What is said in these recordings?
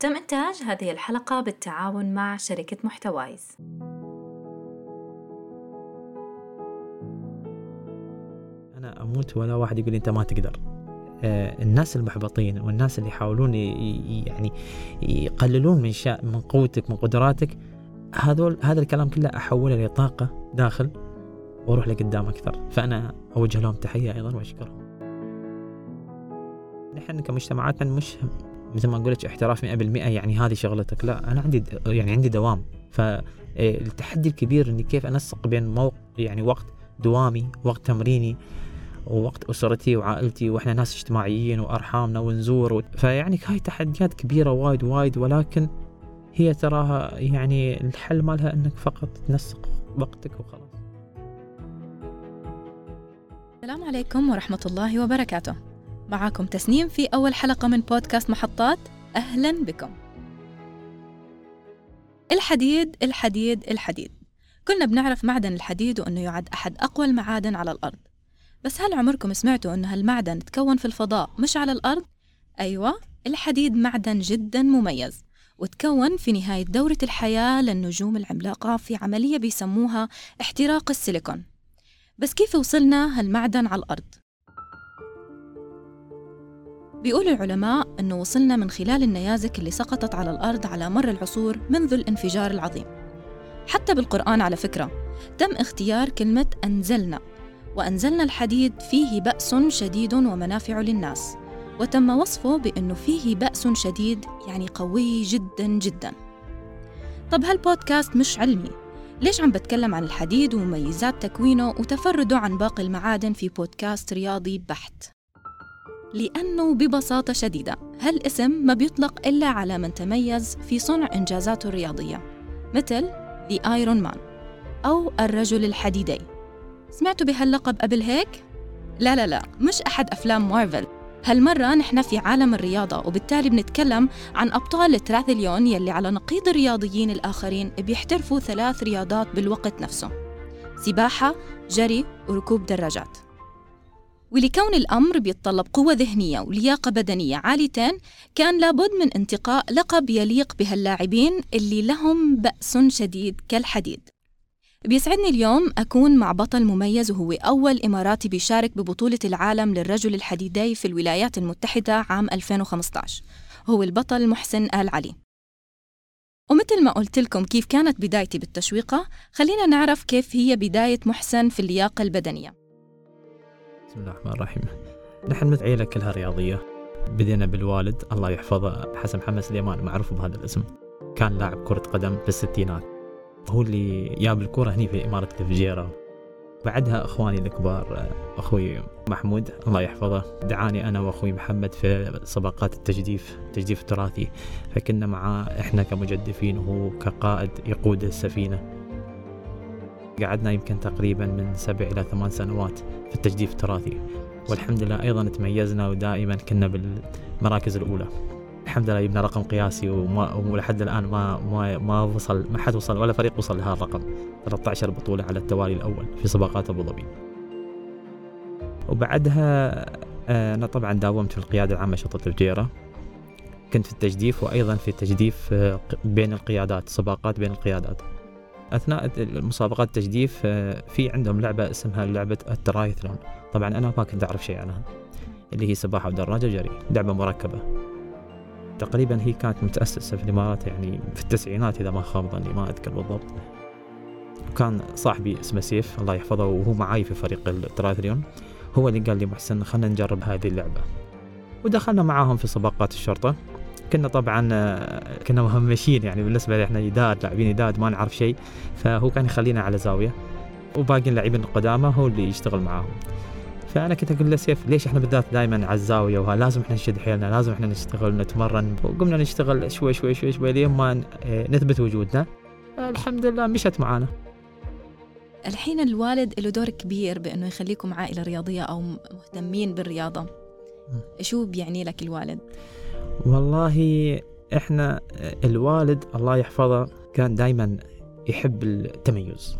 تم إنتاج هذه الحلقة بالتعاون مع شركة محتوايز. أنا أموت ولا واحد يقول أنت ما تقدر. آه، الناس المحبطين والناس اللي يحاولون يعني يقللون من شا من قوتك من قدراتك هذول هذا الكلام كله أحوله لطاقة داخل وأروح لقدام أكثر. فأنا أوجه لهم تحية أيضا وأشكرهم. نحن كمجتمعاتنا مش مثل ما قلت احتراف 100% يعني هذه شغلتك. لا أنا عندي يعني عندي دوام. فالتحدي الكبير إني كيف أنسق بين موق يعني وقت دوامي وقت تمريني ووقت أسرتي وعائلتي وإحنا ناس اجتماعيين وأرحامنا ونزور و... فيعني هاي تحديات كبيرة وايد وايد ولكن هي تراها يعني الحل مالها إنك فقط تنسق وقتك وخلاص. السلام عليكم ورحمة الله وبركاته. معكم تسنيم في أول حلقة من بودكاست محطات. أهلا بكم. الحديد الحديد الحديد. كلنا بنعرف معدن الحديد وأنه يعد أحد أقوى المعادن على الأرض. بس هل عمركم سمعتوا أن هالمعدن تكون في الفضاء مش على الأرض؟ أيوة الحديد معدن جدا مميز وتكون في نهاية دورة الحياة للنجوم العملاقة في عملية بيسموها احتراق السيليكون. بس كيف وصلنا هالمعدن على الأرض؟ بيقول العلماء أنه وصلنا من خلال النيازك اللي سقطت على الأرض على مر العصور منذ الانفجار العظيم. حتى بالقرآن على فكرة تم اختيار كلمة أنزلنا وأنزلنا الحديد فيه بأس شديد ومنافع للناس وتم وصفه بأنه فيه بأس شديد يعني قوي جدا جدا. طب هالبودكاست مش علمي؟ ليش عم بتكلم عن الحديد ومميزات تكوينه وتفرده عن باقي المعادن في بودكاست رياضي بحت؟ لأنه ببساطة شديدة هالاسم ما بيطلق إلا على من تميز في صنع إنجازاته الرياضية مثل The Iron Man أو الرجل الحديدي. سمعتوا بهاللقب قبل هيك؟ لا لا لا مش أحد أفلام مارفل. هالمرة نحن في عالم الرياضة وبالتالي بنتكلم عن أبطال التراثليون يلي على نقيض الرياضيين الآخرين بيحترفوا ثلاث رياضات بالوقت نفسه. سباحة، جري وركوب دراجات. ولكون الأمر بيتطلب قوة ذهنية ولياقة بدنية عاليتين كان لابد من انتقاء لقب يليق بهاللاعبين اللي لهم بأس شديد كالحديد. بيسعدني اليوم أكون مع بطل مميز وهو أول إماراتي بيشارك ببطولة العالم للرجل الحديدي في الولايات المتحدة عام 2015 هو البطل محسن آل علي. ومثل ما قلت لكم كيف كانت بدايتي بالتشويقة خلينا نعرف كيف هي بداية محسن في اللياقة البدنية. بسم الله الرحمن الرحيم. نحن عيلة كلها رياضية. بدينا بالوالد الله يحفظه حسن محمد سليمان معروف بهذا الاسم. كان لاعب كرة قدم في الستينات هو اللي جاب الكرة هني في إمارة الفجيرة. بعدها أخواني الكبار أخوي محمود الله يحفظه. دعاني أنا وأخوي محمد في سباقات التجديف التجديف التراثي. فكنا معاه إحنا كمجدفين وهو كقائد يقود السفينة. قعدنا يمكن تقريبا من سبع إلى ثمان سنوات في التجديف التراثي. والحمد لله أيضا تميزنا ودائما كنا بالمراكز الأولى. الحمد لله جبنا رقم قياسي وما ولحد الآن ما ما ما وصل ما حد وصل ولا فريق وصل لهذا الرقم. 13 بطولة على التوالي الأول في سباقات أبو ظبي. وبعدها آه، أنا طبعا داومت في القيادة العامة شرطة الفجيره كنت في التجديف وأيضا في التجديف آه، بين القيادات سباقات بين القيادات. أثناء مسابقات التجديف آه، في عندهم لعبة اسمها لعبة الترايثلون. طبعا أنا ما كنت أعرف شيء عنها اللي هي سباحة ودراجه جري لعبة مركبة. تقريبا هي كانت متأسسة في الإمارات يعني في التسعينات إذا ما خاب ظني ما أذكر بالضبط. وكان صاحبي اسمه سيف الله يحفظه وهو معاي في فريق التراثليون هو اللي قال لي محسن خلينا نجرب هذه اللعبة. ودخلنا معاهم في سباقات الشرطة. كنا طبعا كنا مهمشين يعني بالنسبة لي إحنا جداد لاعبين جداد ما نعرف شيء. فهو كان يخلينا على زاوية وباقي اللاعبين القدامى هو اللي يشتغل معاهم. فأنا كنت أقول له سيف ليش إحنا بالذات دائما على الزاوية؟ ولازم إحنا نشد حيلنا لازم إحنا نشتغل نتمرن. وقمنا نشتغل شوي شوي شوي شوي لين ما نثبت وجودنا. الحمد لله مشت معانا. الحين الوالد له دور كبير بإنه يخليكم عائلة رياضية أو مهتمين بالرياضة. شو بيعني لك الوالد؟ والله إحنا الوالد الله يحفظه كان دائما يحب التميز.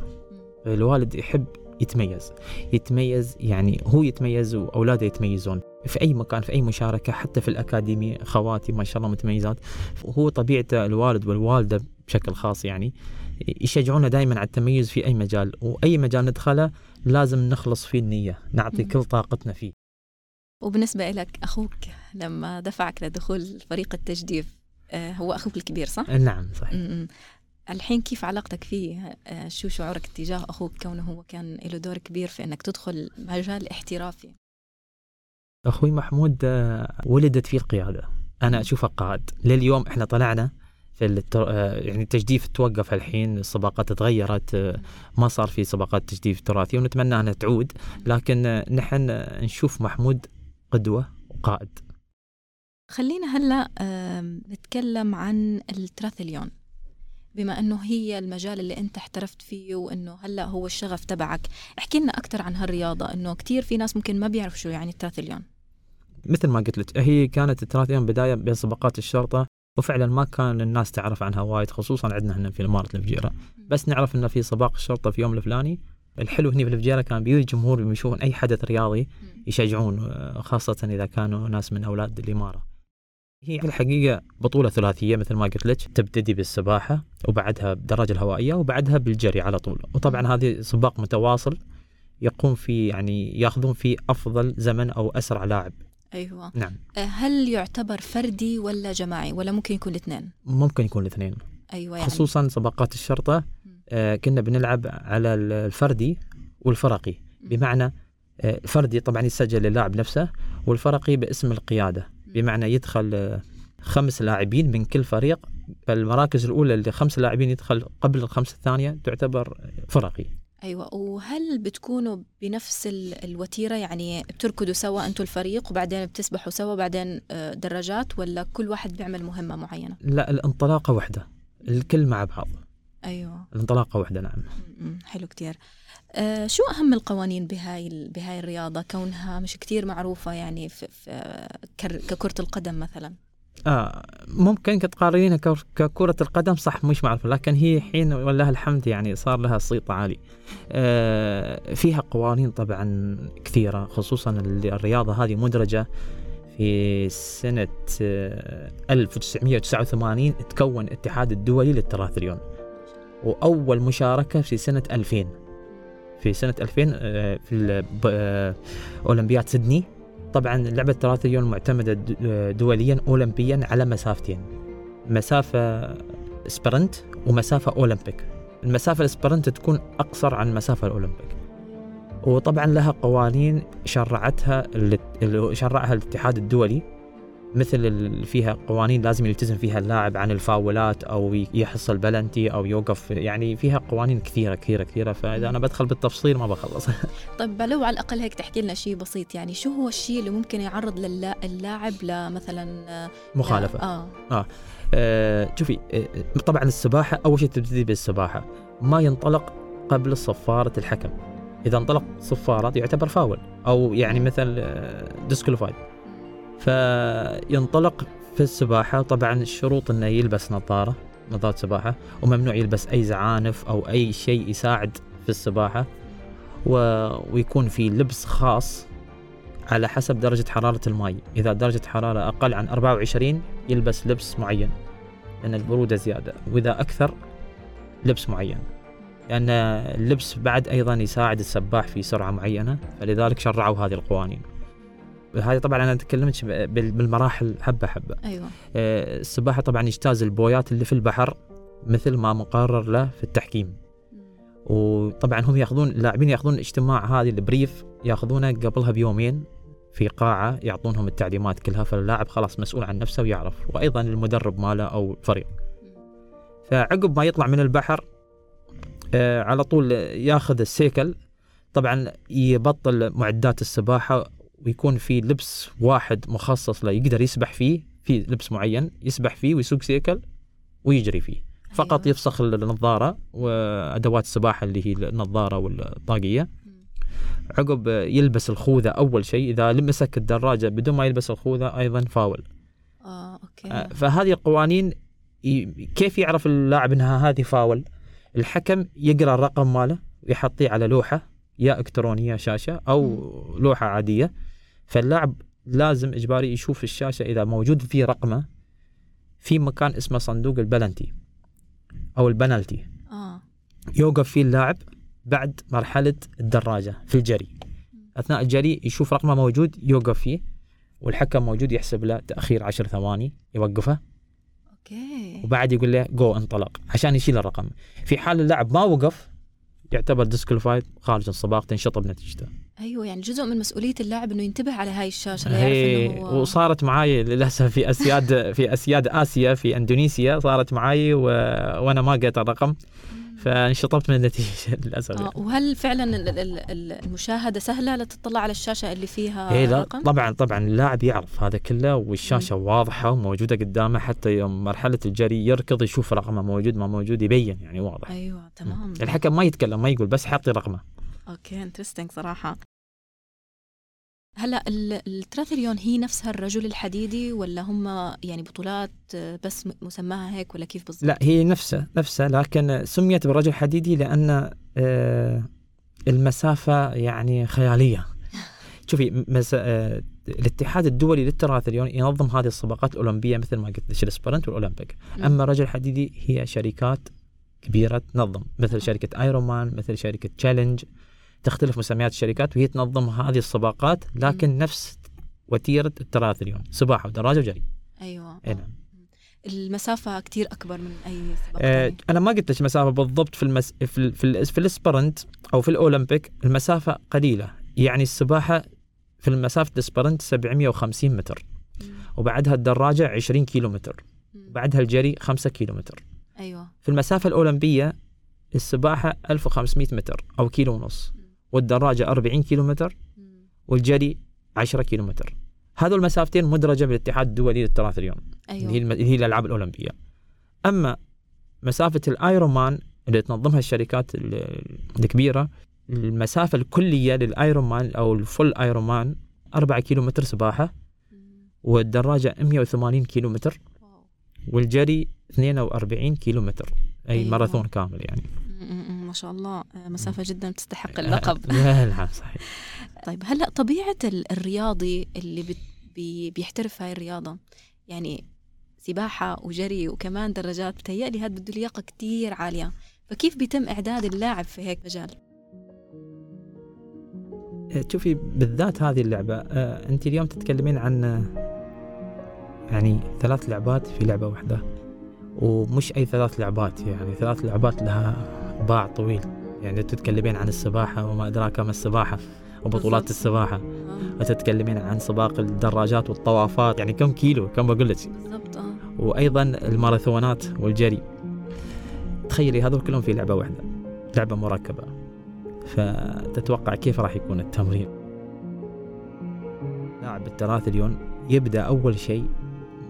الوالد يحب يتميز. يتميز يعني هو يتميز وأولاده يتميزون. في أي مكان في أي مشاركة حتى في الاكاديمي خواتي ما شاء الله متميزات. هو طبيعته الوالد والوالدة بشكل خاص يعني يشجعونا دائما على التميز في أي مجال. وأي مجال ندخله لازم نخلص فيه النية نعطي. كل طاقتنا فيه. وبالنسبة لك أخوك لما دفعك لدخول فريق التجديف آه، هو أخوك الكبير صح؟ نعم صحيح م-م. الحين كيف علاقتك فيه؟ آه، شو شعورك تجاه أخوك كونه هو كان له دور كبير في أنك تدخل مجال احترافي؟ أخوي محمود آه، ولدت فيه القيادة أنا أشوفه قائد لليوم إحنا طلعنا في التر... آه، يعني التجديف توقف الحين السباقات تغيرت آه، ما صار في سباقات تجديف تراثية ونتمنى أنها تعود لكن آه، نحن آه، نشوف محمود قدوة وقائد خلينا هلا نتكلم عن التراثليون. بما إنه هي المجال اللي أنت احترفت فيه وإنه هلا هو الشغف تبعك احكي لنا أكثر عن هالرياضة. إنه كتير في ناس ممكن ما بيعرفوا شو يعني التراثليون. مثل ما قلت لك هي كانت التراثيون بداية بين سباقات الشرطة وفعلا ما كان الناس تعرف عنها وايد خصوصا عندنا هنا في اماره الفجيره بس نعرف إنه في سباق الشرطة في يوم الفلاني الحلو هنا في الفجيره كان بيجي الجمهور يشوفون أي حدث رياضي يشجعون آه، خاصة إذا كانوا ناس من أولاد الإمارة. هي في الحقيقة بطولة ثلاثية مثل ما قلت لك تبتدي بالسباحة وبعدها بالدراجة الهوائية وبعدها بالجري على طول. وطبعا هذه سباق متواصل يقوم فيه يعني ياخذون فيه أفضل زمن أو أسرع لاعب. أيوه. نعم. آه، هل يعتبر فردي ولا جماعي ولا ممكن يكون الاثنين؟ ممكن يكون الاثنين. أيوه يعني. خصوصا سباقات الشرطة آه، كنا بنلعب على الفردي والفرقي. بمعنى آه، الفردي طبعا يسجل للاعب نفسه والفرقي باسم القيادة. بمعنى يدخل آه، خمس لاعبين من كل فريق. فالمراكز الأولى اللي خمس لاعبين يدخل قبل الخمسة الثانية تعتبر فرقي. أيوه. وهل بتكونوا بنفس ال- الوتيرة؟ يعني بتركضوا سوا أنتم الفريق وبعدين بتسبحوا سوا بعدين آه، دراجات ولا كل واحد بيعمل مهمة معينة؟ لا الانطلاقة واحدة. الكل مع بعض. أيوه. الانطلاقة واحدة نعم. حلو كتير. آه شو أهم القوانين بهاي ال- بهاي الرياضة؟ كونها مش كتير معروفة يعني في في كر- ككرة القدم مثلا. آه ممكن تقارنينها كر- ككرة القدم صح مش معروفة لكن هي حين ولله الحمد يعني صار لها صيت عالي. آه فيها قوانين طبعا كثيرة خصوصا ال- الرياضة هذه مدرجة في سنة آه 1989 تكون الاتحاد الدولي للتراثليون وأول مشاركة في سنة 2000 في سنة 2000 آه، في آه، أولمبياد سيدني. طبعا لعبة التراثليون معتمدة آه، دوليا أولمبيا على مسافتين. مسافة sprint ومسافة أولمبيك. المسافة ال sprint تكون أقصر عن المسافة الأولمبيك. وطبعا لها قوانين شرعتها شرعها الاتحاد الدولي. مثل ال- فيها قوانين لازم يلتزم فيها اللاعب عن الفاولات أو يحصل بلنتي أو يوقف يعني فيها قوانين كثيرة كثيرة كثيرة. فإذا أنا بدخل بالتفصيل ما بخلص. طيب لو على الأقل هيك تحكي لنا شيء بسيط يعني شو هو الشيء اللي ممكن يعرض اللاعب لمثلا آه، مخالفة. آه. آه. شوفي آه طبعا السباحة أول شيء تبتدي بالسباحة. ما ينطلق قبل صفارة الحكم. إذا انطلق صفارات يعتبر فاول. أو يعني مثل ديسكوليفايد فينطلق في السباحة. طبعا الشروط إنه يلبس نظارة نظارة سباحة وممنوع يلبس أي زعانف أو أي شيء يساعد في السباحة. و... ويكون في لبس خاص على حسب درجة حرارة الماء إذا درجة حرارة أقل عن 24 يلبس لبس معين لأن البرودة زيادة. وإذا أكثر لبس معين. لأن اللبس بعد أيضا يساعد السباح في سرعة معينة فلذلك شرعوا هذه القوانين. هذه طبعا أنا تكلمت بال- بالمراحل حبة حبة. أيوة. آه، السباحة طبعا يجتاز البويات اللي في البحر مثل ما مقرر له في التحكيم. وطبعا هم يأخذون اللاعبين يأخذون الاجتماع هذه البريف يأخذونه قبلها بيومين في قاعة يعطونهم التعليمات كلها فاللاعب خلاص مسؤول عن نفسه ويعرف وأيضا المدرب ماله أو الفريق. فعقب ما يطلع من البحر آه على طول ياخذ السيكل. طبعا يبطل معدات السباحة ويكون في لبس واحد مخصص له يقدر يسبح فيه في لبس معين يسبح فيه ويسوق سيكل ويجري فيه. فقط أيوة. يفسخ النظارة وأدوات السباحة اللي هي النظارة والطاقية. عقب يلبس الخوذة أول شيء إذا مسك الدراجة بدون ما يلبس الخوذة أيضا فاول. آه أوكي. آه، فهذه القوانين كيف يعرف اللاعب إنها هذه فاول؟ الحكم يقرأ الرقم ماله ويحطيه على لوحة يا إلكترونية شاشة أو لوحة عادية. فاللاعب لازم إجباري يشوف الشاشة إذا موجود فيه رقمه في مكان اسمه صندوق البلنتي أو البنالتي. آه. يوقف فيه اللاعب بعد مرحلة الدراجة في الجري. أثناء الجري يشوف رقمه موجود يوقف فيه والحكم موجود يحسب له تأخير عشر ثواني يوقفه. okay. وبعد يقول له جو انطلق عشان يشيل الرقم. في حال اللاعب ما وقف يعتبر disqualified خارج السباق تنشطب نتيجته أيوه يعني جزء من مسؤولية اللاعب إنه ينتبه على هاي الشاشة ليعرف هي إنه هو وصارت معاي للأسف في أسياد في أسياد آسيا في إندونيسيا صارت معاي و... وأنا ما لقيت الرقم. فانشطبت من النتيجة للأسف آه وهل فعلا ال- ال- ال- المشاهدة سهلة لتطلع على الشاشة اللي فيها إيه لا رقم؟ طبعا طبعا اللاعب يعرف هذا كله والشاشة واضحة وموجودة قدامه حتى يوم مرحلة الجري يركض يشوف رقمه موجود ما موجود يبين يعني واضح. أيوه تمام. الحكم ما يتكلم ما يقول بس حطي رقمه. okay interesting صراحة. هلا ال- التراثليون هي نفسها الرجل الحديدي ولا هم يعني بطولات آه، بس مسماها هيك ولا كيف بالضبط؟ لا هي نفسها نفسها لكن سميت بالرجل حديدي لأن آه، المسافة يعني خيالية شوفي مس... آه، الاتحاد الدولي للتراثليون ينظم هذه السباقات الأولمبية مثل ما قلت لك ال sprint وال Olympic. أما الرجل الحديدي هي شركات كبيرة تنظم مثل شركة Ironman مثل شركة Challenge تختلف مسميات الشركات وهي تنظم هذه السباقات لكن نفس وتيرة الترايثلون سباحه ودراجه وجري. أيوه. اي. نعم. المسافة كتير أكبر من أي سباق آه،. أنا ما قلت لك مسافة بالضبط في المس... في ال... في, ال... في ال sprint أو في الأولمبيك المسافة قليلة. يعني السباحة في المسافة ال sprint 750 متر. مم. وبعدها الدراجة 20 كيلو متر مم. بعدها الجري 5 كيلو متر أيوه. في المسافة الأولمبية السباحة 1500 متر أو كيلو ونص. والدراجة 40 كيلو متر مم. والجري 10 كيلو متر هذول المسافتين مدرجة بالاتحاد الدولي للترايثلون اللي هي الم... اللي هي الألعاب الأولمبية أما مسافة ال Ironman اللي تنظمها الشركات ال- الكبيرة المسافة الكلية لل Ironman أو ال full Ironman 4 كيلو متر سباحة مم. والدراجة 180 كيلو متر wow. والجري 42 كيلو متر أي أيوة. ماراثون كامل يعني. ما شاء الله. آه، مسافة جدا تستحق اللقب. لا لا صحيح. طيب هلأ طبيعة ال- الرياضي اللي بي بيحترف هاي الرياضة يعني سباحة وجري وكمان دراجات بتهيألي هذا بده لياقة كتير عالية. فكيف بيتم إعداد اللاعب في هيك مجال؟ شوفي بالذات هذه اللعبة آه، أنت اليوم تتكلمين عن آه، يعني ثلاث لعبات في لعبة واحدة ومش أي ثلاث لعبات يعني ثلاث لعبات لها باع طويل. يعني تتكلمين عن السباحة وما أدراك ما السباحة وبطولات. السباحة. آه، وتتكلمين عن سباق الدراجات والطوافات يعني كم كيلو كم بقول لك بالضبط آه. وأيضا الماراثونات والجري. تخيلي هذول كلهم في لعبة واحدة لعبة مركبة. فتتوقع كيف راح يكون التمرين؟ لاعب الترايثلون يبدأ أول شيء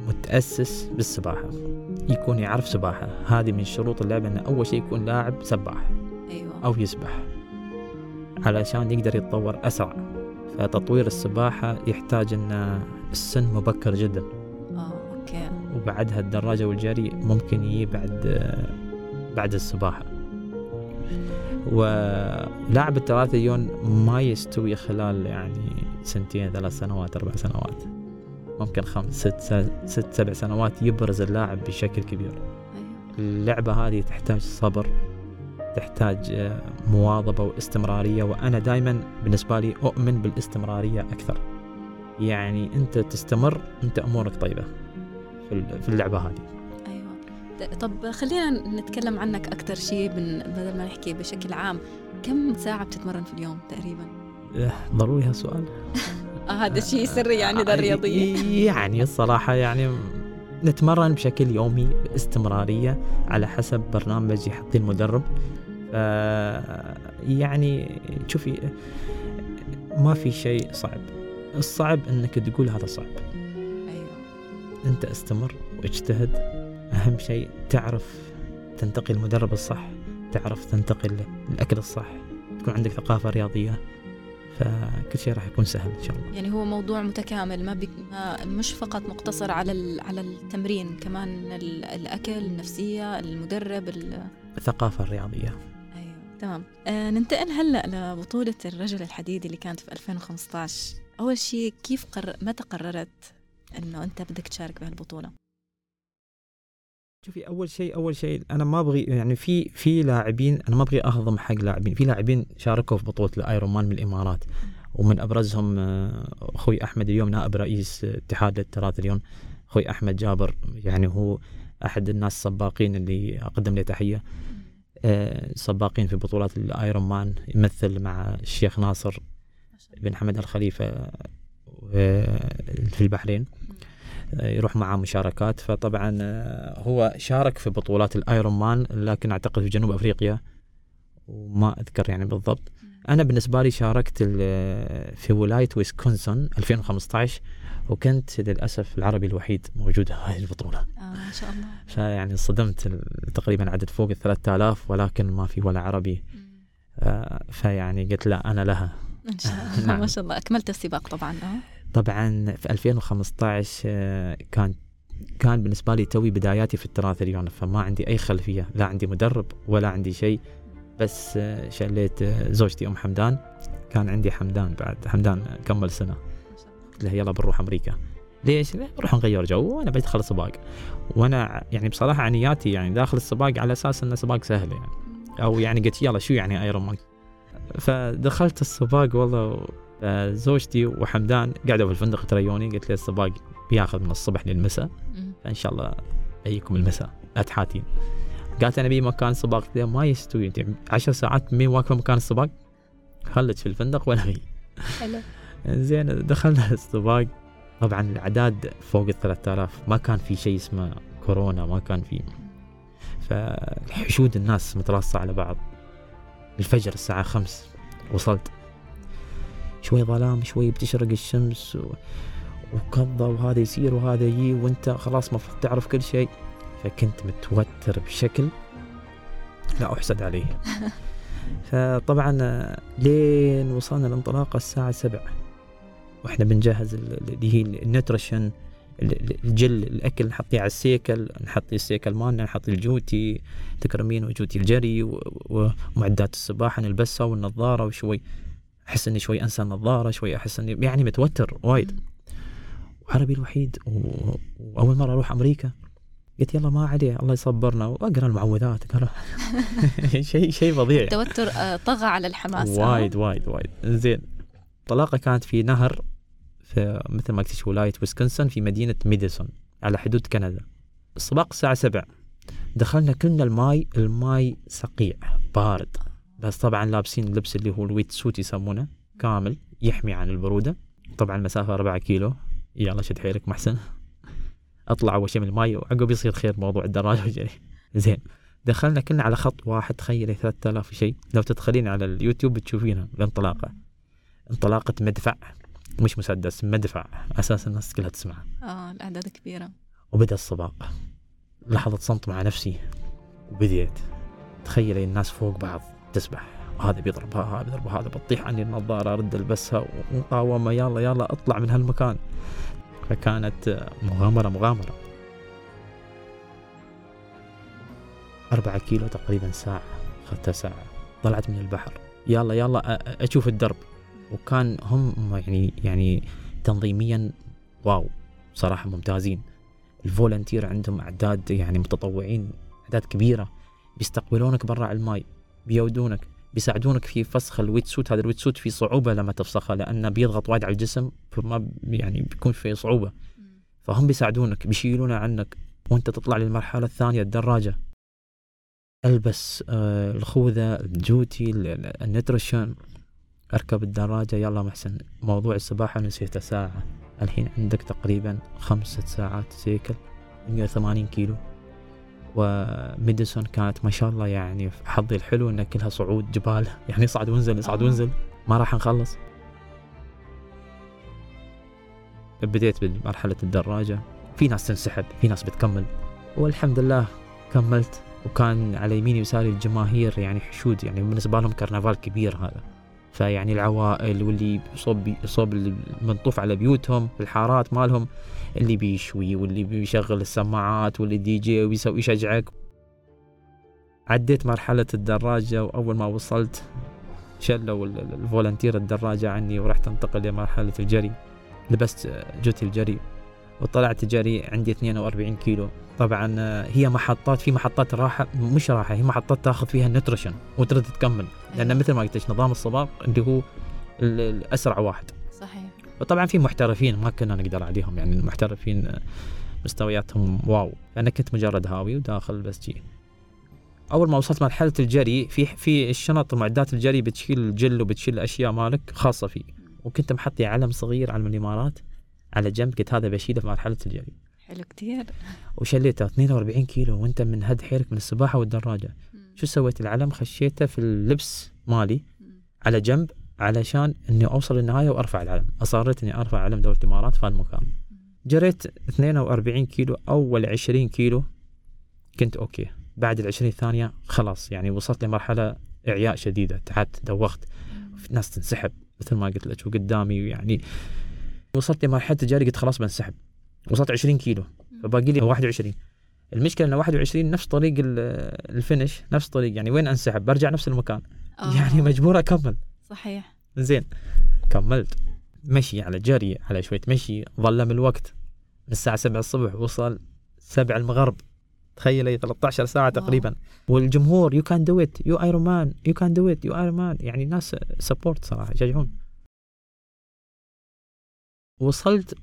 متأسس بالسباحة. يكون يعرف سباحة. هذه من شروط اللعبة أنه أول شيء يكون لاعب سباح. أيوه. أو يسبح. علشان يقدر يتطور أسرع. فتطوير السباحة يحتاج أن السن مبكر جدا. آه okay. وبعدها الدراجة والجري ممكن يجي بعد بعد السباحة. ولاعب الترايثلون ما يستوي خلال يعني سنتين ثلاث سنوات أربع سنوات. ممكن خمس ست ست سبع سنوات يبرز اللاعب بشكل كبير. أيوه. اللعبة هذه تحتاج صبر تحتاج آه، مواظبة واستمرارية وأنا دائما بالنسبة لي أؤمن بالاستمرارية أكثر. يعني أنت تستمر أنت أمورك طيبة في ال- في اللعبة هذه. ط- طب خلينا نتكلم عنك أكثر شيء من بدل ما نحكي بشكل عام. كم ساعة بتتمرن في اليوم تقريبا؟ آه، ضروري هالسؤال. هذا شيء سري يعني ده الرياضية. يعني الصراحة يعني نتمرن بشكل يومي باستمرارية على حسب برنامج يحطيه المدرب. ف يعني شوفي ما في شيء صعب. الصعب إنك تقول هذا صعب. أيوه. أنت استمر واجتهد. أهم شيء تعرف تنتقي المدرب الصح تعرف تنتقي الاكل الصح. تكون عندك ثقافة رياضية. فكل شيء راح يكون سهل إن شاء الله. يعني هو موضوع متكامل ما, بك ما مش فقط مقتصر على ال- على التمرين كمان ال- الأكل النفسية المدرب ال- الثقافة الرياضية. أيوه تمام. آه ننتقل هلأ لبطولة الرجل الحديدي اللي كانت في 2015 أول شيء كيف قرر متى قررت إنه أنت بدك تشارك بهالبطولة؟ شوفي أول شيء أول شيء أنا ما أبغي يعني في في لاعبين أنا ما أبغي أهضم حق لاعبين. في لاعبين شاركوا في بطولة الأيرون مان من الإمارات. ومن أبرزهم آه، أخوي أحمد اليوم نائب رئيس اتحاد التراث أخوي أحمد جابر يعني هو أحد الناس السباقين اللي أقدم له تحية. آه، سباقين في بطولات الأيرون مان. يمثل مع الشيخ ناصر بن حمد الخليفة آه، في البحرين. يروح معاه مشاركات. فطبعا هو شارك في بطولات الأيرون مان لكن أعتقد في جنوب أفريقيا وما أذكر يعني بالضبط. أنا بالنسبة لي شاركت في ولاية ويسكونسن 2015 وكنت للأسف العربي الوحيد موجود هذه البطولة. آه ما شاء الله. فيعني صدمت تقريبا عدد فوق ال 3000 ولكن ما في ولا عربي. آه فيعني قلت لا أنا لها. إن شاء الله. نعم. ما شاء الله. أكملت السباق طبعا. آه. طبعا في 2015 آه كان كان بالنسبة لي توي بداياتي في التراث اليوم فما عندي أي خلفية. لا عندي مدرب ولا عندي شيء بس آه، شليت آه، زوجتي أم حمدان. كان عندي حمدان بعد حمدان كمل سنة. قلت له يلا بنروح أمريكا. ليش؟ نروح نغير جو وأنا بدخل سباق وأنا يعني بصراحة عنياتي يعني داخل السباق على أساس انه سباق سهل يعني. أو يعني قلت يلا شو يعني Ironman فدخلت السباق والله آه، زوجتي وحمدان قعدوا في الفندق تريوني قلت له السباق بياخذ من الصبح للمساء فان شاء الله اجيكم المساء لا تحاتين قالت أنا ابي مكان سباق ما يستوي أنت 10 ساعات وين واقفه مكان السباق ظلت في الفندق ولا هي. حلو. زين دخلنا السباق طبعا الأعداد فوق ال 3000 ما كان في شيء اسمه كورونا ما كان في. فحشود الناس متراصة على بعض. الفجر الساعة خمس وصلت. شوي ظلام شوي بتشرق الشمس و... وكضة وهذا يصير وهذا يجي وانت خلاص مفروض تعرف كل شيء. فكنت متوتر بشكل لا أحسد عليه. فطبعا لين وصلنا الانطلاقة الساعة سبع وإحنا بنجهز اللي هي النترشن الجل الأكل نحطيه على السيكل نحط السيكل مالنا نحط الجوتي تكرمين وجوتي الجري ومعدات السباحة نلبسها والنظاره وشوي. أحس إني شوي أنسى النظارة شوي أحس إني يعني متوتر وايد. وعربي الوحيد وأول مرة أروح أمريكا. قلت يلا ما عليه الله يصبرنا. وأقرأ المعوذات وأقرا شيء شيء فظيع. التوتر آه، طغى على الحماس وايد وايد وايد. زين. انطلاقه كانت في نهر في مثل ما قلت ولاية ويسكنسن في مدينة ميديسون على حدود كندا. السباق الساعة 7 دخلنا كلنا الماي الماي سقيع بارد. بس طبعا لابسين اللبس اللي هو ال wetsuit يسمونه كامل يحمي عن البرودة. طبعا المسافة 4 كيلو. يلا شد حيلك محسن. أطلع أول شيء من الماي وعقب يصير خير موضوع الدراجة وجري. زين. دخلنا كلنا على خط واحد تخيلي 3000 شيء لو تدخلين على اليوتيوب بتشوفينها الانطلاقه انطلاقة مدفع. مش مسدس مدفع. أساس الناس كلها تسمع. آه الأعداد كبيرة. وبدأ السباق لحظة صمت مع نفسي. وبديت. تخيلي الناس فوق بعض. تسبح وهذا بيضرب هذا بيضرب هذا بتطيح عني النظارة أرد ألبسها ومقاومة يلا يلا اطلع من هالمكان. فكانت مغامرة مغامرة. أربعة كيلو تقريبا ساعة أخذتها ساعة. طلعت من البحر. يلا يلا أشوف الدرب. وكان هم يعني يعني تنظيميا wow صراحة ممتازين. ال volunteer عندهم أعداد يعني متطوعين أعداد كبيرة. بيستقبلونك برا الماي. بيودونك بيساعدونك في فسخ ال wetsuit. هذا ال wetsuit في صعوبة لما تفسخه لأنه بيضغط وايد على الجسم فما يعني بيكون في صعوبة. فهم بيساعدونك بيشيلونه عنك وانت تطلع للمرحلة الثانية الدراجة. البس آه الخوذة الجوتي ال nutrition اركب الدراجة. يلا محسن موضوع السباحة نسيته ساعة. الحين عندك تقريبا خمسة ساعات سيكل 180 كيلو. وميديسون كانت ما شاء الله يعني حظي الحلو انها كلها صعود جبال. يعني صعد وانزل صعد وانزل. ما راح نخلص بديت بمرحلة الدراجة. في ناس تنسحب في ناس بتكمل. والحمد لله كملت. وكان على يميني ويساري الجماهير يعني حشود يعني بالنسبة لهم كرنفال كبير هذا. فيعني العوائل واللي صوب صوب لما نطوف على بيوتهم الحارات مالهم. اللي بيشوي واللي بيشغل السماعات واللي دي جي ويسوي يشجعك. عديت مرحلة الدراجة وأول ما وصلت شلوا ال- ال- ال volunteer الدراجة عني ورحت انتقل لمرحلة الجري. لبست جوتي الجري وطلعت جري عندي 42 كيلو. طبعا هي محطات في محطات راحة مش راحة هي محطات تاخذ فيها ال nutrition وترد تكمل. لأن أيوة. مثل ما قلت نظام السباق اللي هو ال- الأسرع واحد. صحيح. وطبعا في محترفين ما كنا نقدر عليهم يعني المحترفين آه، مستوياتهم wow. أنا كنت مجرد هاوي وداخل بس جي. أول ما وصلت مرحلة الجري في في الشنط معدات الجري بتشيل الجل وبتشيل الأشياء مالك خاصة فيه. وكنت محطي علم صغير علم الإمارات على جنب قلت هذا بشيله في مرحلة الجري. حلو كتير. وشليته 42 كيلو وانت من هد حيلك من السباحة والدراجة. شو سويت العلم؟ خشيته في اللبس مالي على جنب علشان إني أوصل للنهايه وأرفع العلم. أصريت إني أرفع علم دولة الإمارات في المكان جريت 42 كيلو أول 20 كيلو كنت okay. بعد ال 20 الثانية خلاص يعني وصلت لمرحلة إعياء شديدة. تعبت دوخت ناس تنسحب مثل ما قلت لك وقدامي يعني. وصلت لمرحلة الجري قلت خلاص بنسحب. وصلت 20 كيلو فباقي لي 21 المشكلة إن 21 نفس طريق ال- الفينش نفس طريق يعني وين أنسحب؟ برجع نفس المكان. آه، يعني مجبور أكمل. صحيح. زين كملت. مشي على جري على شوية مشي ظلم الوقت من الساعة 7 الصبح وصل 7 المغرب. تخيلي 13 ساعة wow. تقريبا. والجمهور you can do it you Ironman you can do it you Ironman يعني ناس support صراحة يشجعون. وصلت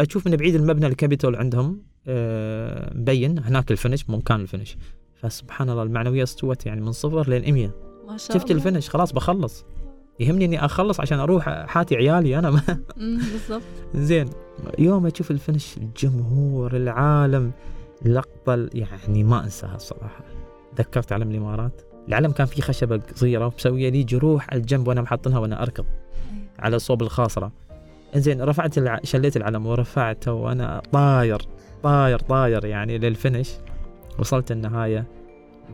أشوف من بعيد المبنى الكابيتول عندهم آه، مبين هناك ال finish مكان ال finish. فسبحان الله المعنوية استوت يعني من صفر لين 100 ما شاء الله. شفت ال finish؟ خلاص بخلص. يهمني إني أخلص عشان أروح حاتي عيالي أنا ما بالضبط. زين. يوم أشوف ال finish الجمهور العالم لقطه يعني ما أنساها الصراحة. ذكرت علم الإمارات؟ العلم كان فيه خشبة صغيرة مسوية لي جروح على الجنب وأنا محطنها وأنا أركض على صوب الخاصرة. زين رفعت الع... شليت العلم ورفعته وأنا طاير طاير طاير يعني لل finish. وصلت النهاية.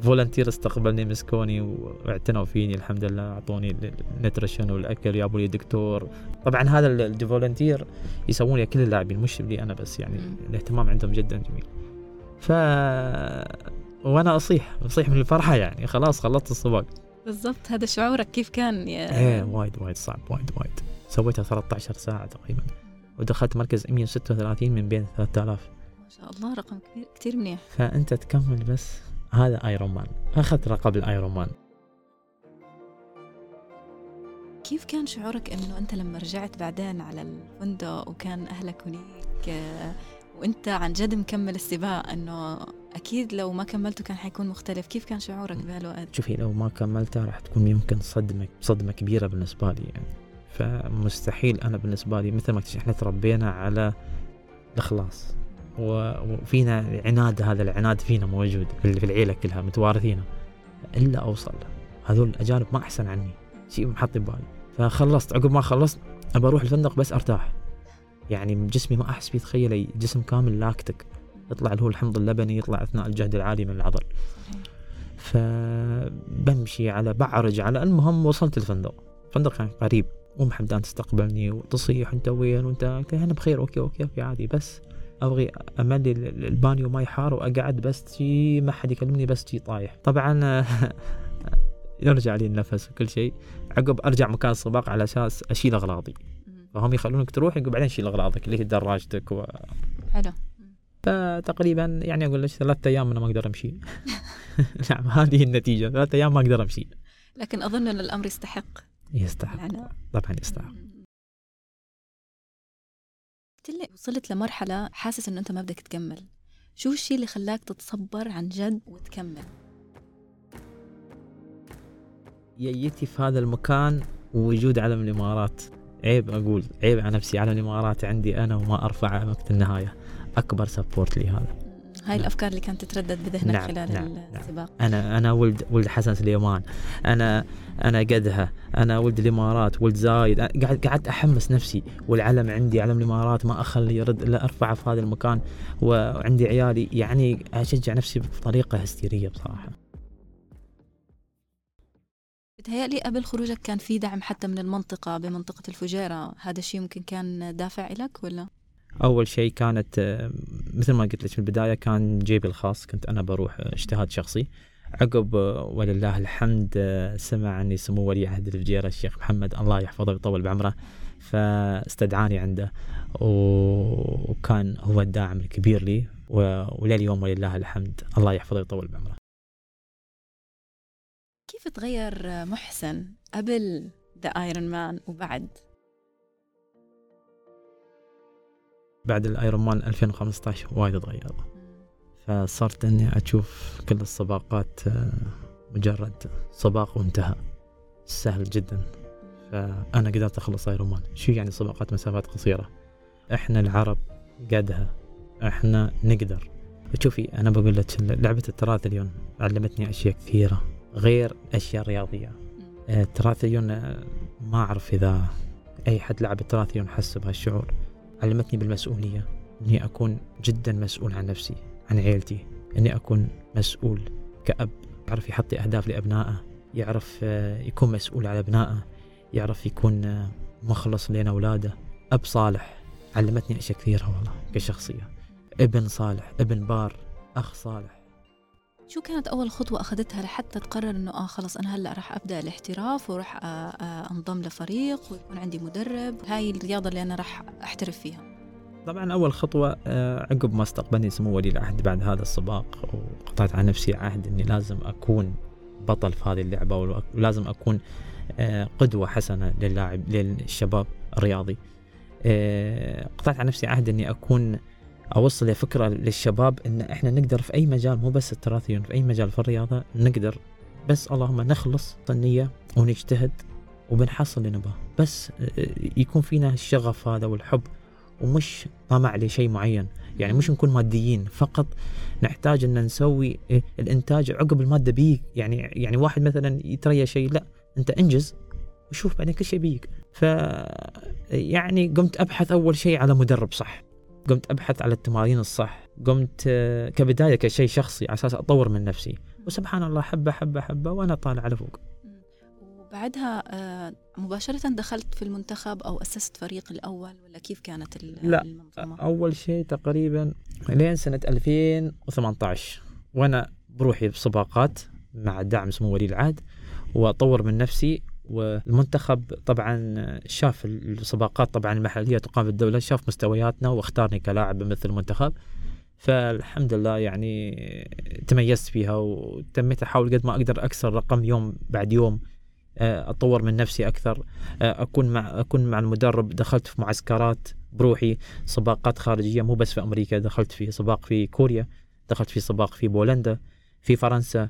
volunteer استقبلني مسكوني واعتنوا فيني الحمد لله أعطوني ال nutrition والأكل جابوا لي دكتور. طبعا هذا ال- ال volunteer يسوون لي كل اللاعبين مش لي أنا بس يعني. الاهتمام عندهم جدا جميل. ف وأنا أصيح أصيح من الفرحة يعني خلاص خلصت السباق بالضبط هذا شعورك كيف كان يا إيه وايد وايد صعب وايد وايد. سويتها 13 ساعة تقريبا. ودخلت مركز 136 من بين 3000 ما شاء الله رقم كبير كثير منيح. فأنت تكمل بس. هذا Iron Man اخذت لقب ال Iron Man كيف كان شعورك إنه أنت لما رجعت بعدين على الفندق وكان أهلك هناك وأنت عن جد مكمل السباق إنه أكيد لو ما كملته كان حيكون مختلف. كيف كان شعورك بهالوقت؟ شوفي لو ما كملتها راح تكون يمكن صدمة صدمة كبيرة بالنسبة لي يعني. فمستحيل أنا بالنسبة لي مثل ما إحنا تربينا على الإخلاص. و- وفينا عناد هذا العناد فينا موجود في العيلة كلها متوارثينه إلا أوصل. هذول الأجانب ما أحسن عني. شيء محط ببالي فخلصت. عقب ما خلصت أبى أروح الفندق بس أرتاح. يعني جسمي ما أحس فيه. تخيلي جسم كامل لاكتك. يطلع اللي هو الحمض اللبني يطلع أثناء الجهد العالي من العضل. فبمشي على بعرج على. المهم وصلت الفندق. الفندق كان قريب. أم حمدان تستقبلني وتصيح أنت وين وأنت؟ أنا بخير. okay okay okay عادي. بس أبغي أملي ال- البانيو ماي حار وأقعد بس جي ما حد يكلمني بس جي طايح. طبعا يرجع لي النفس وكل شيء. عقب أرجع مكان السباق على أساس أشيل اغراضي. فهم يخلونك تروح يقول بعدين شيل اغراضك اللي هي دراجتك و... حلو. فتقريبا يعني أقول لك ثلاثة أيام أنا ما أقدر أمشي. نعم هذه النتيجة. ثلاثة أيام ما أقدر أمشي. لكن أظن إن الأمر يستحق. يستحق. العناء. طبعا يستحق. قلت لي وصلت لمرحلة حاسس إنه أنت ما بدك تكمل. شو الشيء اللي خلاك تتصبر عن جد وتكمل؟ جيتي في هذا المكان ووجود علم الإمارات. عيب أقول عيب على نفسي علم الإمارات عندي أنا وما ارفعه وقت النهاية. أكبر سبورت لي هذا. هاي الأفكار اللي كانت تتردد بذهنك نعم، خلال نعم، نعم. السباق. أنا أنا ولد ولد حسن سليمان. أنا أنا قدها. أنا ولد الإمارات ولد زايد. قاعد قعدت أحمس نفسي والعلم عندي علم الإمارات ما أخلي يرد الا ارفعه في هذا المكان وعندي عيالي. يعني أشجع نفسي بطريقة هستيرية بصراحة. بتهيألي قبل خروجك كان في دعم حتى من المنطقة بمنطقة الفجيرة. هذا الشيء ممكن كان دافع لك ولا؟ أول شيء كانت آه، مثل ما قلت لك في البداية كان جيبي الخاص كنت أنا بروح آه، اجتهاد شخصي. عقب ولله الحمد سمع عني سمو ولي عهد الفجيرة الشيخ محمد الله يحفظه ويطول بعمره فاستدعاني عنده. وكان هو الداعم الكبير لي ولليوم ولله الحمد الله يحفظه ويطول بعمره. كيف تغير محسن قبل ذا ايرون مان وبعد؟ بعد ال Iron Man 2015 وايد تغير. فصرت إني أشوف كل السباقات آه، مجرد سباق وانتهى. سهل جدا. فأنا قدرت أخلص Iron Man شو يعني سباقات مسافات قصيرة؟ إحنا العرب قدها إحنا نقدر. شوفي أنا بقول لك لعبة التراثليون علمتني أشياء كثيرة غير أشياء رياضية. التراثليون آه، ما أعرف إذا أي حد لعب التراثليون حس بهالشعور. علمتني بالمسؤولية إني أكون جدا مسؤول عن نفسي عن عيلتي إني أكون مسؤول كأب يعرف يحط أهداف لأبنائه يعرف آه، يكون مسؤول على أبنائه يعرف يكون آه، مخلص لين أولاده. أب صالح علمتني أشياء كثيرة والله كشخصية. ابن صالح ابن بار أخ صالح. شو كانت أول خطوة أخذتها لحتى تقرر إنه آه خلص أنا هلأ راح أبدأ الاحتراف وراح أنضم لفريق ويكون عندي مدرب؟ هاي الرياضة اللي أنا راح أحترف فيها. طبعا أول خطوة آه، عقب ما استقبلني سمو ولي العهد بعد هذا السباق وقطعت على نفسي عهد إني لازم أكون بطل في هذه اللعبة ولازم أكون آه، قدوة حسنة للاعب للشباب الرياضي. آه، قطعت على نفسي عهد إني أكون أوصل فكرة للشباب إن إحنا نقدر في أي مجال مو بس التراثيون في أي مجال في الرياضة نقدر. بس اللهم نخلص النية ونجتهد وبنحصل اللي نبغاه. بس يكون فينا الشغف هذا والحب ومش طمع لشيء معين. يعني مش نكون ماديين فقط نحتاج إن نسوي إيه، الإنتاج عقب المادة بيك. يعني يعني واحد مثلا يتريى شيء لا أنت انجز وشوف بعدين كل شيء بيك. ف يعني قمت أبحث أول شيء على مدرب صح. قمت أبحث على التمارين الصح. قمت كبداية كشيء شخصي على أساس أطور من نفسي. وسبحان الله حبة حبة حبة وأنا طالع على فوق. بعدها آه، مباشرة دخلت في المنتخب أو أسست فريق الأول ولا كيف كانت لا المنظومة؟ أول شيء تقريبا لين سنة 2018 وأنا بروحي بسباقات مع دعم سمو ولي العهد وأطور من نفسي والمنتخب طبعا شاف السباقات طبعا المحلية تقام في الدولة شاف مستوياتنا واختارني كلاعب مثل المنتخب. فالحمد لله يعني تميزت فيها وتميت أحاول قد ما أقدر أكسر رقم يوم بعد يوم آه، أطور من نفسي أكثر آه، أكون مع أكون مع المدرب. دخلت في معسكرات بروحي سباقات خارجية مو بس في أمريكا دخلت في سباق في كوريا دخلت في سباق في بولندا في فرنسا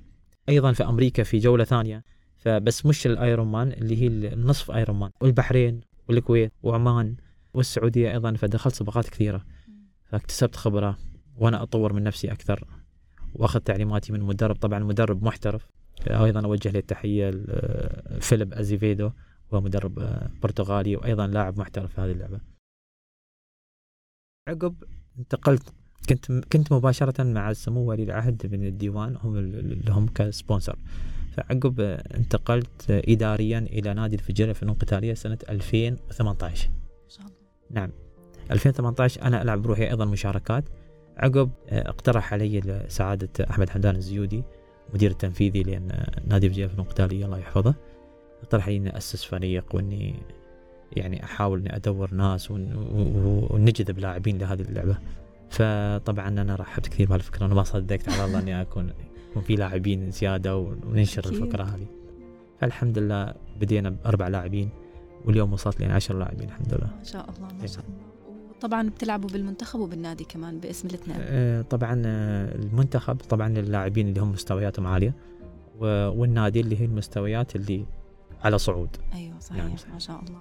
أيضا في أمريكا في جولة ثانية. فبس مش الأيرون مان اللي هي النصف أيرون مان والبحرين والكويت وعمان والسعودية أيضا فدخلت سباقات كثيرة. فاكتسبت خبرة وأنا أطور من نفسي أكثر وأخذ تعليماتي من مدرب. طبعا مدرب محترف. أيضا أوجه له التحية فيليب أزيفيدو وهو مدرب آه، برتغالي وأيضا لاعب محترف في هذه اللعبة. عقب انتقلت كنت كنت مباشرة مع سمو ولي العهد من الديوان هم اللي هم ك sponsor. فعقب انتقلت إداريا إلى نادي الفجيرة الفنون القتالية سنة 2018 نعم. 2018 أنا ألعب بروحي أيضا مشاركات. عقب آه، اقترح علي سعادة أحمد حمدان الزيودي مدير التنفيذي لأن نادي فيجي في القتالية الله يحفظه اقترح لي إني أسس فريق وإني يعني أحاول إني أدور ناس ونجذب لاعبين لهذه اللعبة. فطبعا أنا رحبت كثير بهالفكره أنا ما صدقت على الله إني أكون يكون في لاعبين زياده وننشر الفكرة هذه فالحمد لله بدينا بأربع لاعبين واليوم وصلت لين عشر لاعبين الحمد لله. ما شاء الله ما شاء الله. طبعا بتلعبوا بالمنتخب وبالنادي كمان باسم الاثنين. آه، طبعا آه، المنتخب طبعا للاعبين اللي هم مستوياتهم عالية والنادي اللي هي المستويات اللي على صعود. أيوه صحيح صحيح. ما شاء الله.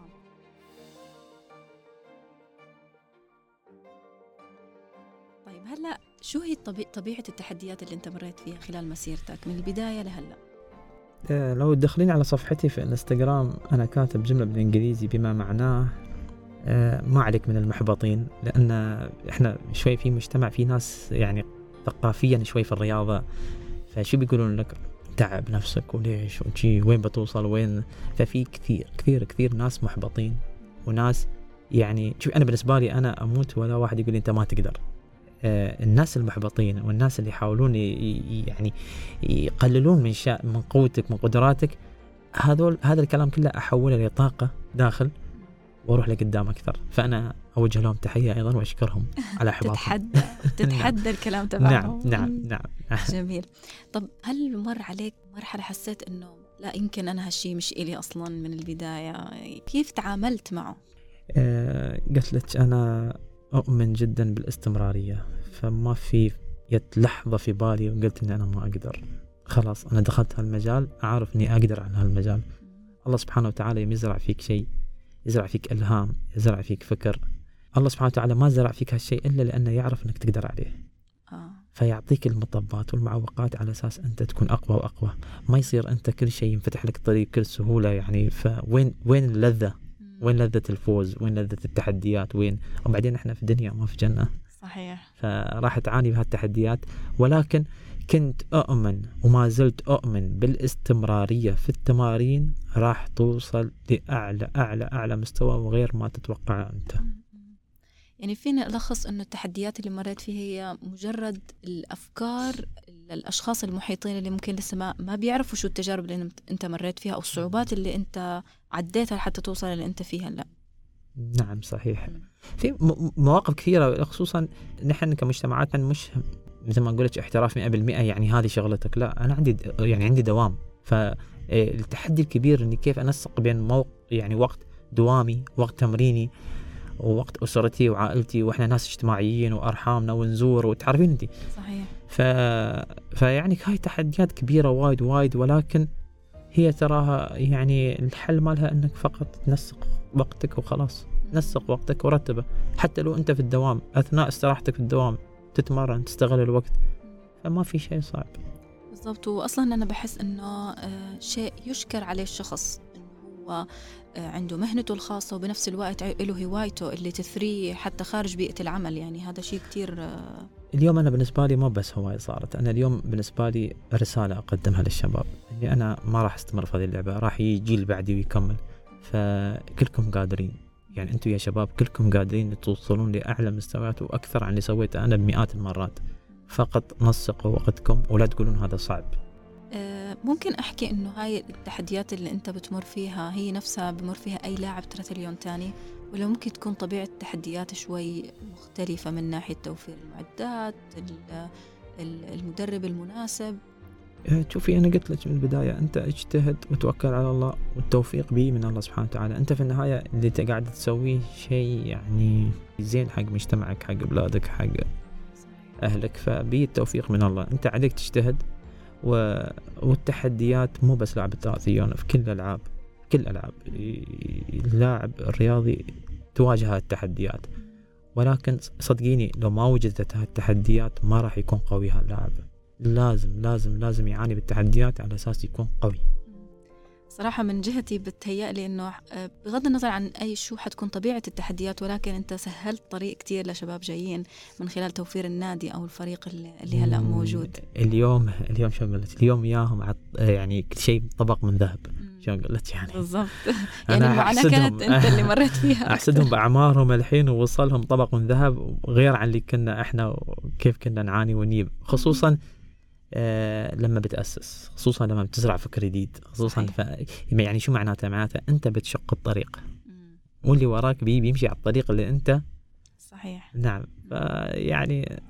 طيب هلأ شو هي طبيعة التحديات اللي انت مريت فيها خلال مسيرتك من البداية لهلأ؟ آه، لو تدخلين على صفحتي في الانستغرام أنا كاتب جملة بالإنجليزي بما معناه آه، ما عليك من المحبطين لأن إحنا شوي في مجتمع في ناس يعني ثقافيا شوي في الرياضة فشو بيقولون لك؟ تعب نفسك وليش؟ وشي وين بتوصل؟ وين؟ ففي كثير كثير كثير ناس محبطين وناس يعني شوف أنا بالنسبة لي أنا أموت ولا واحد يقول لي أنت ما تقدر. الناس المحبطين والناس اللي يحاولون يعني يقللون من شا من قوتك من قدراتك هذول هذا الكلام كله أحوله لطاقة داخل وأروح لقدام أكثر. فأنا أوجه لهم تحية أيضا وأشكرهم على احباطهم تتحدى تتحدى الكلام تبعهم. نعم نعم. نعم. جميل. طب هل مر عليك مرحلة حسيت إنه لا يمكن أنا هالشي مش إلي أصلا من البداية؟ كيف تعاملت معه؟ آه، قلت لك أنا أؤمن جدا بالاستمرارية فما في جت لحظة في بالي وقلت إني أنا ما أقدر. خلاص أنا دخلت هالمجال أعرف إني أقدر على هالمجال. الله سبحانه وتعالى يوم يزرع فيك شيء يزرع فيك إلهام يزرع فيك فكر. الله سبحانه وتعالى ما زرع فيك هالشيء إلا لأنه يعرف إنك تقدر عليه. آه. فيعطيك المطبات والمعوقات على أساس أنت تكون أقوى وأقوى. ما يصير أنت كل شيء ينفتح لك طريق بكل سهولة يعني. فوين وين اللذة؟ وين لذة الفوز؟ وين لذة التحديات؟ وين؟ وبعدين إحنا في دنيا ما في جنة. صحيح. فراح تعاني بهالتحديات ولكن كنت أؤمن وما زلت أؤمن بالاستمرارية في التمارين راح توصل لأعلى أعلى أعلى مستوى وغير ما تتوقعه أنت. يعني فينا ألخص إنه التحديات اللي مريت فيها هي مجرد الأفكار للأشخاص المحيطين اللي ممكن لسه ما ما بيعرفوا شو التجارب اللي أنت مريت فيها أو الصعوبات اللي أنت عديتها لحتى توصل اللي أنت فيها هلا نعم صحيح. في مواقف كثيرة خصوصا نحن كمجتمعات مش مثل ما لك احتراف 100% يعني هذه شغلتك. لا أنا عندي يعني عندي دوام. فالتحدي الكبير إني كيف أنسق بين موق يعني وقت دوامي وقت تمريني. ووقت أسرتي وعائلتي وإحنا ناس اجتماعيين وأرحامنا ونزور وتعرفين أنت صحيح. ف... فيعني هاي تحديات كبيرة وايد وايد ولكن هي تراها يعني الحل مالها إنك فقط تنسق وقتك وخلاص. نسق وقتك ورتبه. حتى لو أنت في الدوام أثناء استراحتك في الدوام تتمرن تستغل الوقت. فما في شيء صعب. بالضبط واصلا أنا بحس إنه آه، شيء يشكر عليه الشخص. إنه هو عنده مهنته الخاصة وبنفس الوقت له هوايته اللي تثريه حتى خارج بيئة العمل. يعني هذا شيء كتير آه، اليوم أنا بالنسبة لي مو بس هواية صارت أنا اليوم بالنسبة لي رسالة أقدمها للشباب. اني أنا ما راح أستمر في هذه اللعبة راح يجي جيل بعدي ويكمل. فكلكم قادرين. يعني أنتم يا شباب كلكم قادرين توصلون لأعلى مستويات وأكثر عن اللي سويته أنا بمئات المرات. فقط نسقوا وقتكم ولا تقولون هذا صعب. ممكن أحكي إنه هاي التحديات اللي أنت بتمر فيها هي نفسها بمر فيها أي لاعب تراثليون تاني؟ ولا ممكن تكون طبيعة التحديات شوي مختلفة من ناحية توفير المعدات ال- ال- المدرب المناسب؟ آه، شوفي أنا قلت لك من البداية أنت اجتهد وتوكل على الله والتوفيق بي من الله سبحانه وتعالى. أنت في النهاية اللي أنت قاعد تسويه شيء يعني زين حق مجتمعك حق بلادك حق أهلك فبي التوفيق من الله. أنت عليك تجتهد و... والتحديات مو بس لعب الثلاثيون في كل الألعاب كل الالعاب اللاعب الرياضي تواجه التحديات. ولكن صدقيني لو ما وجدت هالتحديات ما راح يكون قوي هاللاعب لازم لازم لازم يعاني بالتحديات على أساس يكون قوي. صراحة من جهتي بتهيألي إنه آه، بغض النظر عن أي شو حتكون طبيعة التحديات ولكن أنت سهلت طريق كتير لشباب جايين من خلال توفير النادي أو الفريق اللي, هلأ موجود. اليوم اليوم شو لك اليوم ياهم عط... يعني كل شيء طبق من ذهب. شو أقول لك يعني؟ بالضبط. يعني أحسدهم. كانت أنت اللي مريت فيها. أحسدهم بأعمارهم الحين ووصلهم طبق من ذهب غير عن اللي كنا إحنا وكيف كنا نعاني ونجيب. خصوصا آه لما بتأسس خصوصا لما بتزرع فكر جديد خصوصا ف... يعني شو معناته معناته أنت بتشق الطريق. مم. واللي وراك بي بيمشي على الطريق اللي أنت صحيح. نعم. فيعني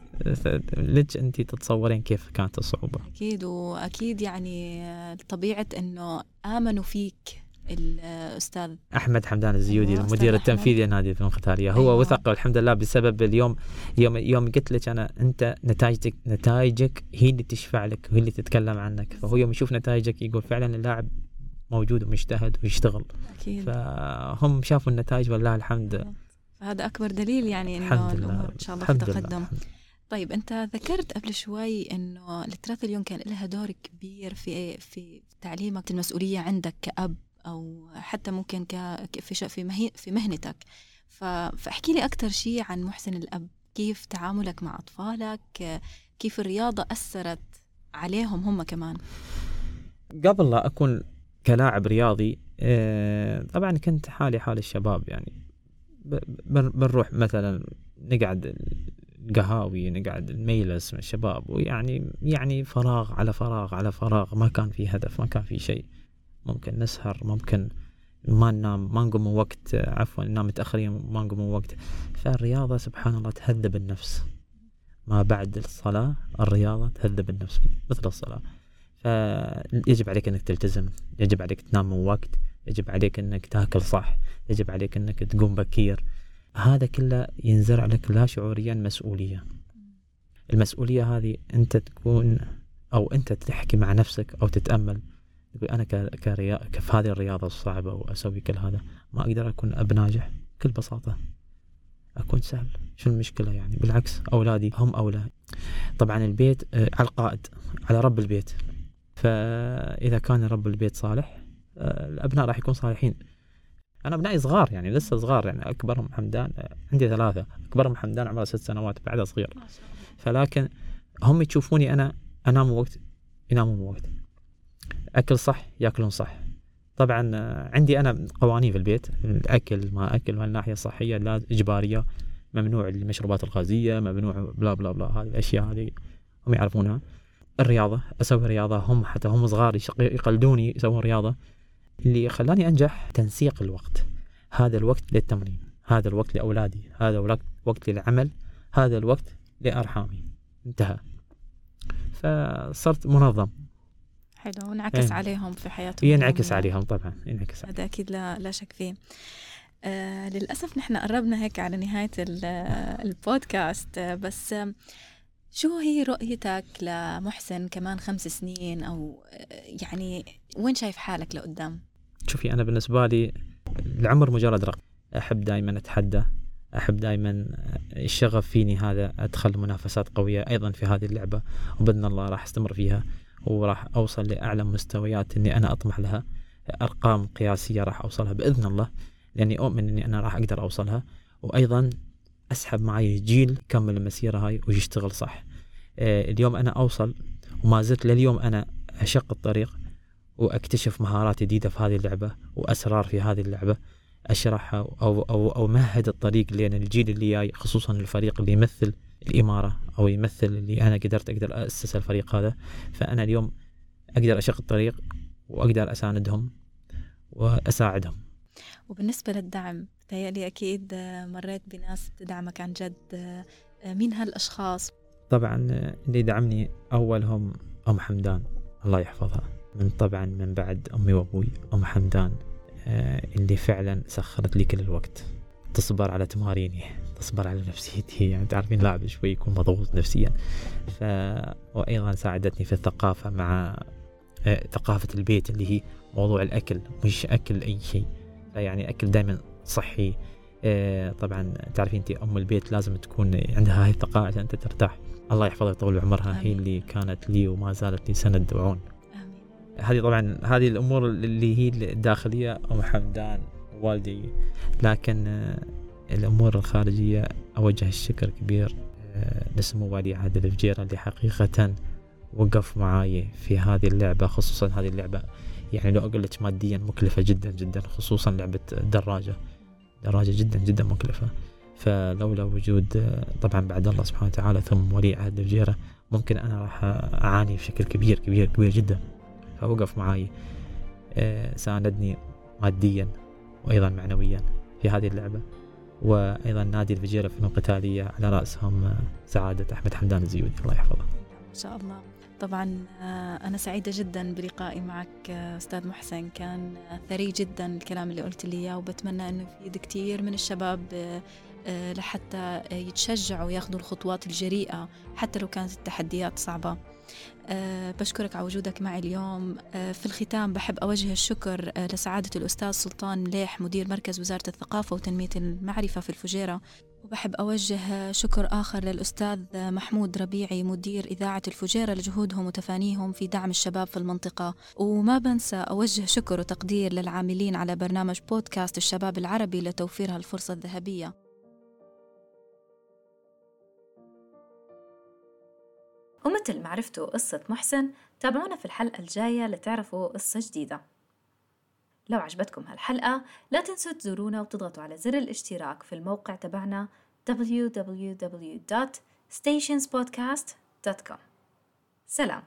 لك أنت تتصورين كيف كانت الصعوبة. أكيد وأكيد يعني طبيعة إنه آمنوا فيك. الأستاذ أحمد حمدان الزيودي أيوة، المدير. التنفيذي لنادي الفنون القتالية. هو أيوة. وثق الحمد لله بسبب اليوم يوم يوم قلت لك أنا أنت نتائجك نتائجك هي اللي تشفع لك وهي اللي تتكلم عنك. فهو يوم يشوف نتائجك يقول فعلا اللاعب موجود ومجتهد ويشتغل. أكيد. فهم شافوا النتائج والله الحمد. فهذا أكبر دليل يعني الأمور لله. إن شاء الله في تقدم. طيب أنت ذكرت قبل شوي إنه التراثليون كان لها دور كبير في في تعليمك المسؤولية عندك كأب. أو حتى ممكن ك في في مهنتك. فاحكي لي أكثر شيء عن محسن الأب. كيف تعاملك مع أطفالك؟ كيف الرياضة أثرت عليهم هم كمان؟ قبل لا أكون كلاعب رياضي آه، طبعا كنت حالي حال الشباب يعني. بنروح مثلا نقعد القهاوي نقعد الميلس مع الشباب ويعني يعني فراغ على فراغ على فراغ ما كان في هدف ما كان في شيء. ممكن نسهر ممكن ما ننام ما نقوم من وقت عفوا ننام متأخرين ما نقوم من وقت. فالرياضة سبحان الله تهذب النفس. ما بعد الصلاة الرياضة تهذب النفس مثل الصلاة. فيجب عليك إنك تلتزم يجب عليك تنام من وقت يجب عليك إنك تاكل صح يجب عليك إنك تقوم بكير. هذا كله ينزرع لك لا شعوريا مسؤولية. المسؤولية هذه أنت تكون أو أنت تحكي مع نفسك أو تتأمل. تقول أنا كريا... كف هذه الرياضة الصعبة وأسوي كل هذا ما أقدر أكون اب ناجح بكل بساطة. أكون سهل. شو المشكلة يعني؟ بالعكس أولادي هم أولى. طبعا البيت آه، على القائد على رب البيت. فإذا كان رب البيت صالح آه، الأبناء راح يكون صالحين. أنا أبنائي صغار يعني لسه صغار يعني. اكبرهم حمدان آه، عندي ثلاثة. اكبرهم حمدان عمره ست سنوات بعده صغير. فلكن هم يشوفوني أنا أنام وقت ينامون وقت. أكل صح يأكلون صح. طبعا آه، عندي أنا قوانين في البيت. الأكل ما أكل من الناحية الصحية لا إجبارية. ممنوع المشروبات الغازية ممنوع بلا بلا بلا هذه الأشياء هذه هم يعرفونها. الرياضة أسوي رياضة هم حتى هم صغار يقلدوني يسوون رياضة. اللي خلاني أنجح تنسيق الوقت. هذا الوقت للتمرين هذا الوقت لأولادي هذا الوقت وقت للعمل هذا الوقت لأرحامي. انتهى. فصرت منظم. حلو ونعكس إيه. عليهم في حياتهم. ينعكس عليهم طبعا ينعكس هذا أكيد لا لا شك فيه. آه للأسف نحن قربنا هيك على نهاية البودكاست آه بس آه شو هي رؤيتك لمحسن كمان خمس سنين؟ أو يعني وين شايف حالك لقدام؟ شوفي أنا بالنسبة لي العمر مجرد رقم. أحب دائما أتحدى أحب دائما الشغف فيني هذا أدخل منافسات قوية أيضا في هذه اللعبة وبإذن الله راح أستمر فيها. وراح أوصل لأعلى مستويات إني أنا أطمح لها. أرقام قياسية راح أوصلها بإذن الله لأني أؤمن إني أنا راح أقدر أوصلها. وأيضا أسحب معي جيل يكمل المسيرة هاي ويشتغل صح. آه، اليوم أنا أوصل وما زلت لليوم أنا أشق الطريق وأكتشف مهارات جديدة في هذه اللعبة وأسرار في هذه اللعبة. أشرحها أو أو أو مهد الطريق لأن الجيل اللي جاي خصوصا الفريق اللي يمثل الإمارة أو يمثل اللي أنا قدرت أقدر اسس الفريق هذا. فأنا اليوم أقدر أشق الطريق وأقدر أساندهم وأساعدهم. وبالنسبة للدعم تهيألي أكيد مريت بناس تدعمك عن جد مين هالأشخاص؟ طبعا اللي دعمني أولهم أم حمدان. الله يحفظها. من طبعا من بعد أمي وأبوي أم حمدان اللي فعلا سخرت لي كل الوقت. تصبر على تماريني تصبر على نفسيتي يعني تعرفين لاعب شوي يكون مضغوط نفسيا. ف... وأيضا ساعدتني في الثقافة مع ثقافة البيت اللي هي موضوع الأكل مش أكل أي شيء. يعني أكل دائما صحي. آه، طبعا تعرفين انت أم البيت لازم تكون عندها هاي الثقافة عشان أنت ترتاح. الله يحفظها ويطول عمرها. هي اللي كانت لي وما زالت لي سند وعون هذه طبعا هذه الأمور اللي هي الداخلية. أم حمدان. والدي لكن آه، الأمور الخارجية أوجه الشكر كبير آه، لسمو والي عادل الفجيرة اللي حقيقة وقف معاي في هذه اللعبة خصوصا هذه اللعبة يعني لو أقول لك ماديا مكلفة جدا جدا خصوصا لعبة دراجة دراجة جدا جدا مكلفة. فلولا وجود طبعا بعد الله سبحانه وتعالى ثم ولي عهد الجيرة ممكن أنا راح أعاني بشكل كبير كبير كبير جدا. فوقف آه، ساندني ماديا وأيضا معنويا في هذه اللعبة. وأيضا نادي الفجيرة فنون قتالية على رأسهم سعادة أحمد حمدان الزيودي. الله يحفظه. ما شاء الله. طبعا آه، أنا سعيدة جدا بلقائي معك آه، أستاذ محسن. كان ثري جدا الكلام اللي قلت لي إياه وبتمنى أنه يفيد كثير من الشباب آه، لحتى يتشجعوا وياخذوا الخطوات الجريئة حتى لو كانت التحديات صعبة. بشكرك على وجودك معي اليوم. في الختام بحب أوجه الشكر لسعادة الأستاذ سلطان مليح مدير مركز وزارة الثقافة وتنمية المعرفة في الفجيرة. وبحب أوجه شكر آخر للأستاذ محمود ربيعي مدير إذاعة الفجيرة لجهودهم وتفانيهم في دعم الشباب في المنطقة. وما بنسى أوجه شكر وتقدير للعاملين على برنامج بودكاست الشباب العربي لتوفير هالفرصة الذهبية. ومثل ما عرفتوا قصة محسن تابعونا في الحلقة الجاية لتعرفوا قصة جديدة. لو عجبتكم هالحلقة لا تنسوا تزورونا وتضغطوا على زر الاشتراك في الموقع تبعنا www.tnr.tv stationspodcast.com سلام.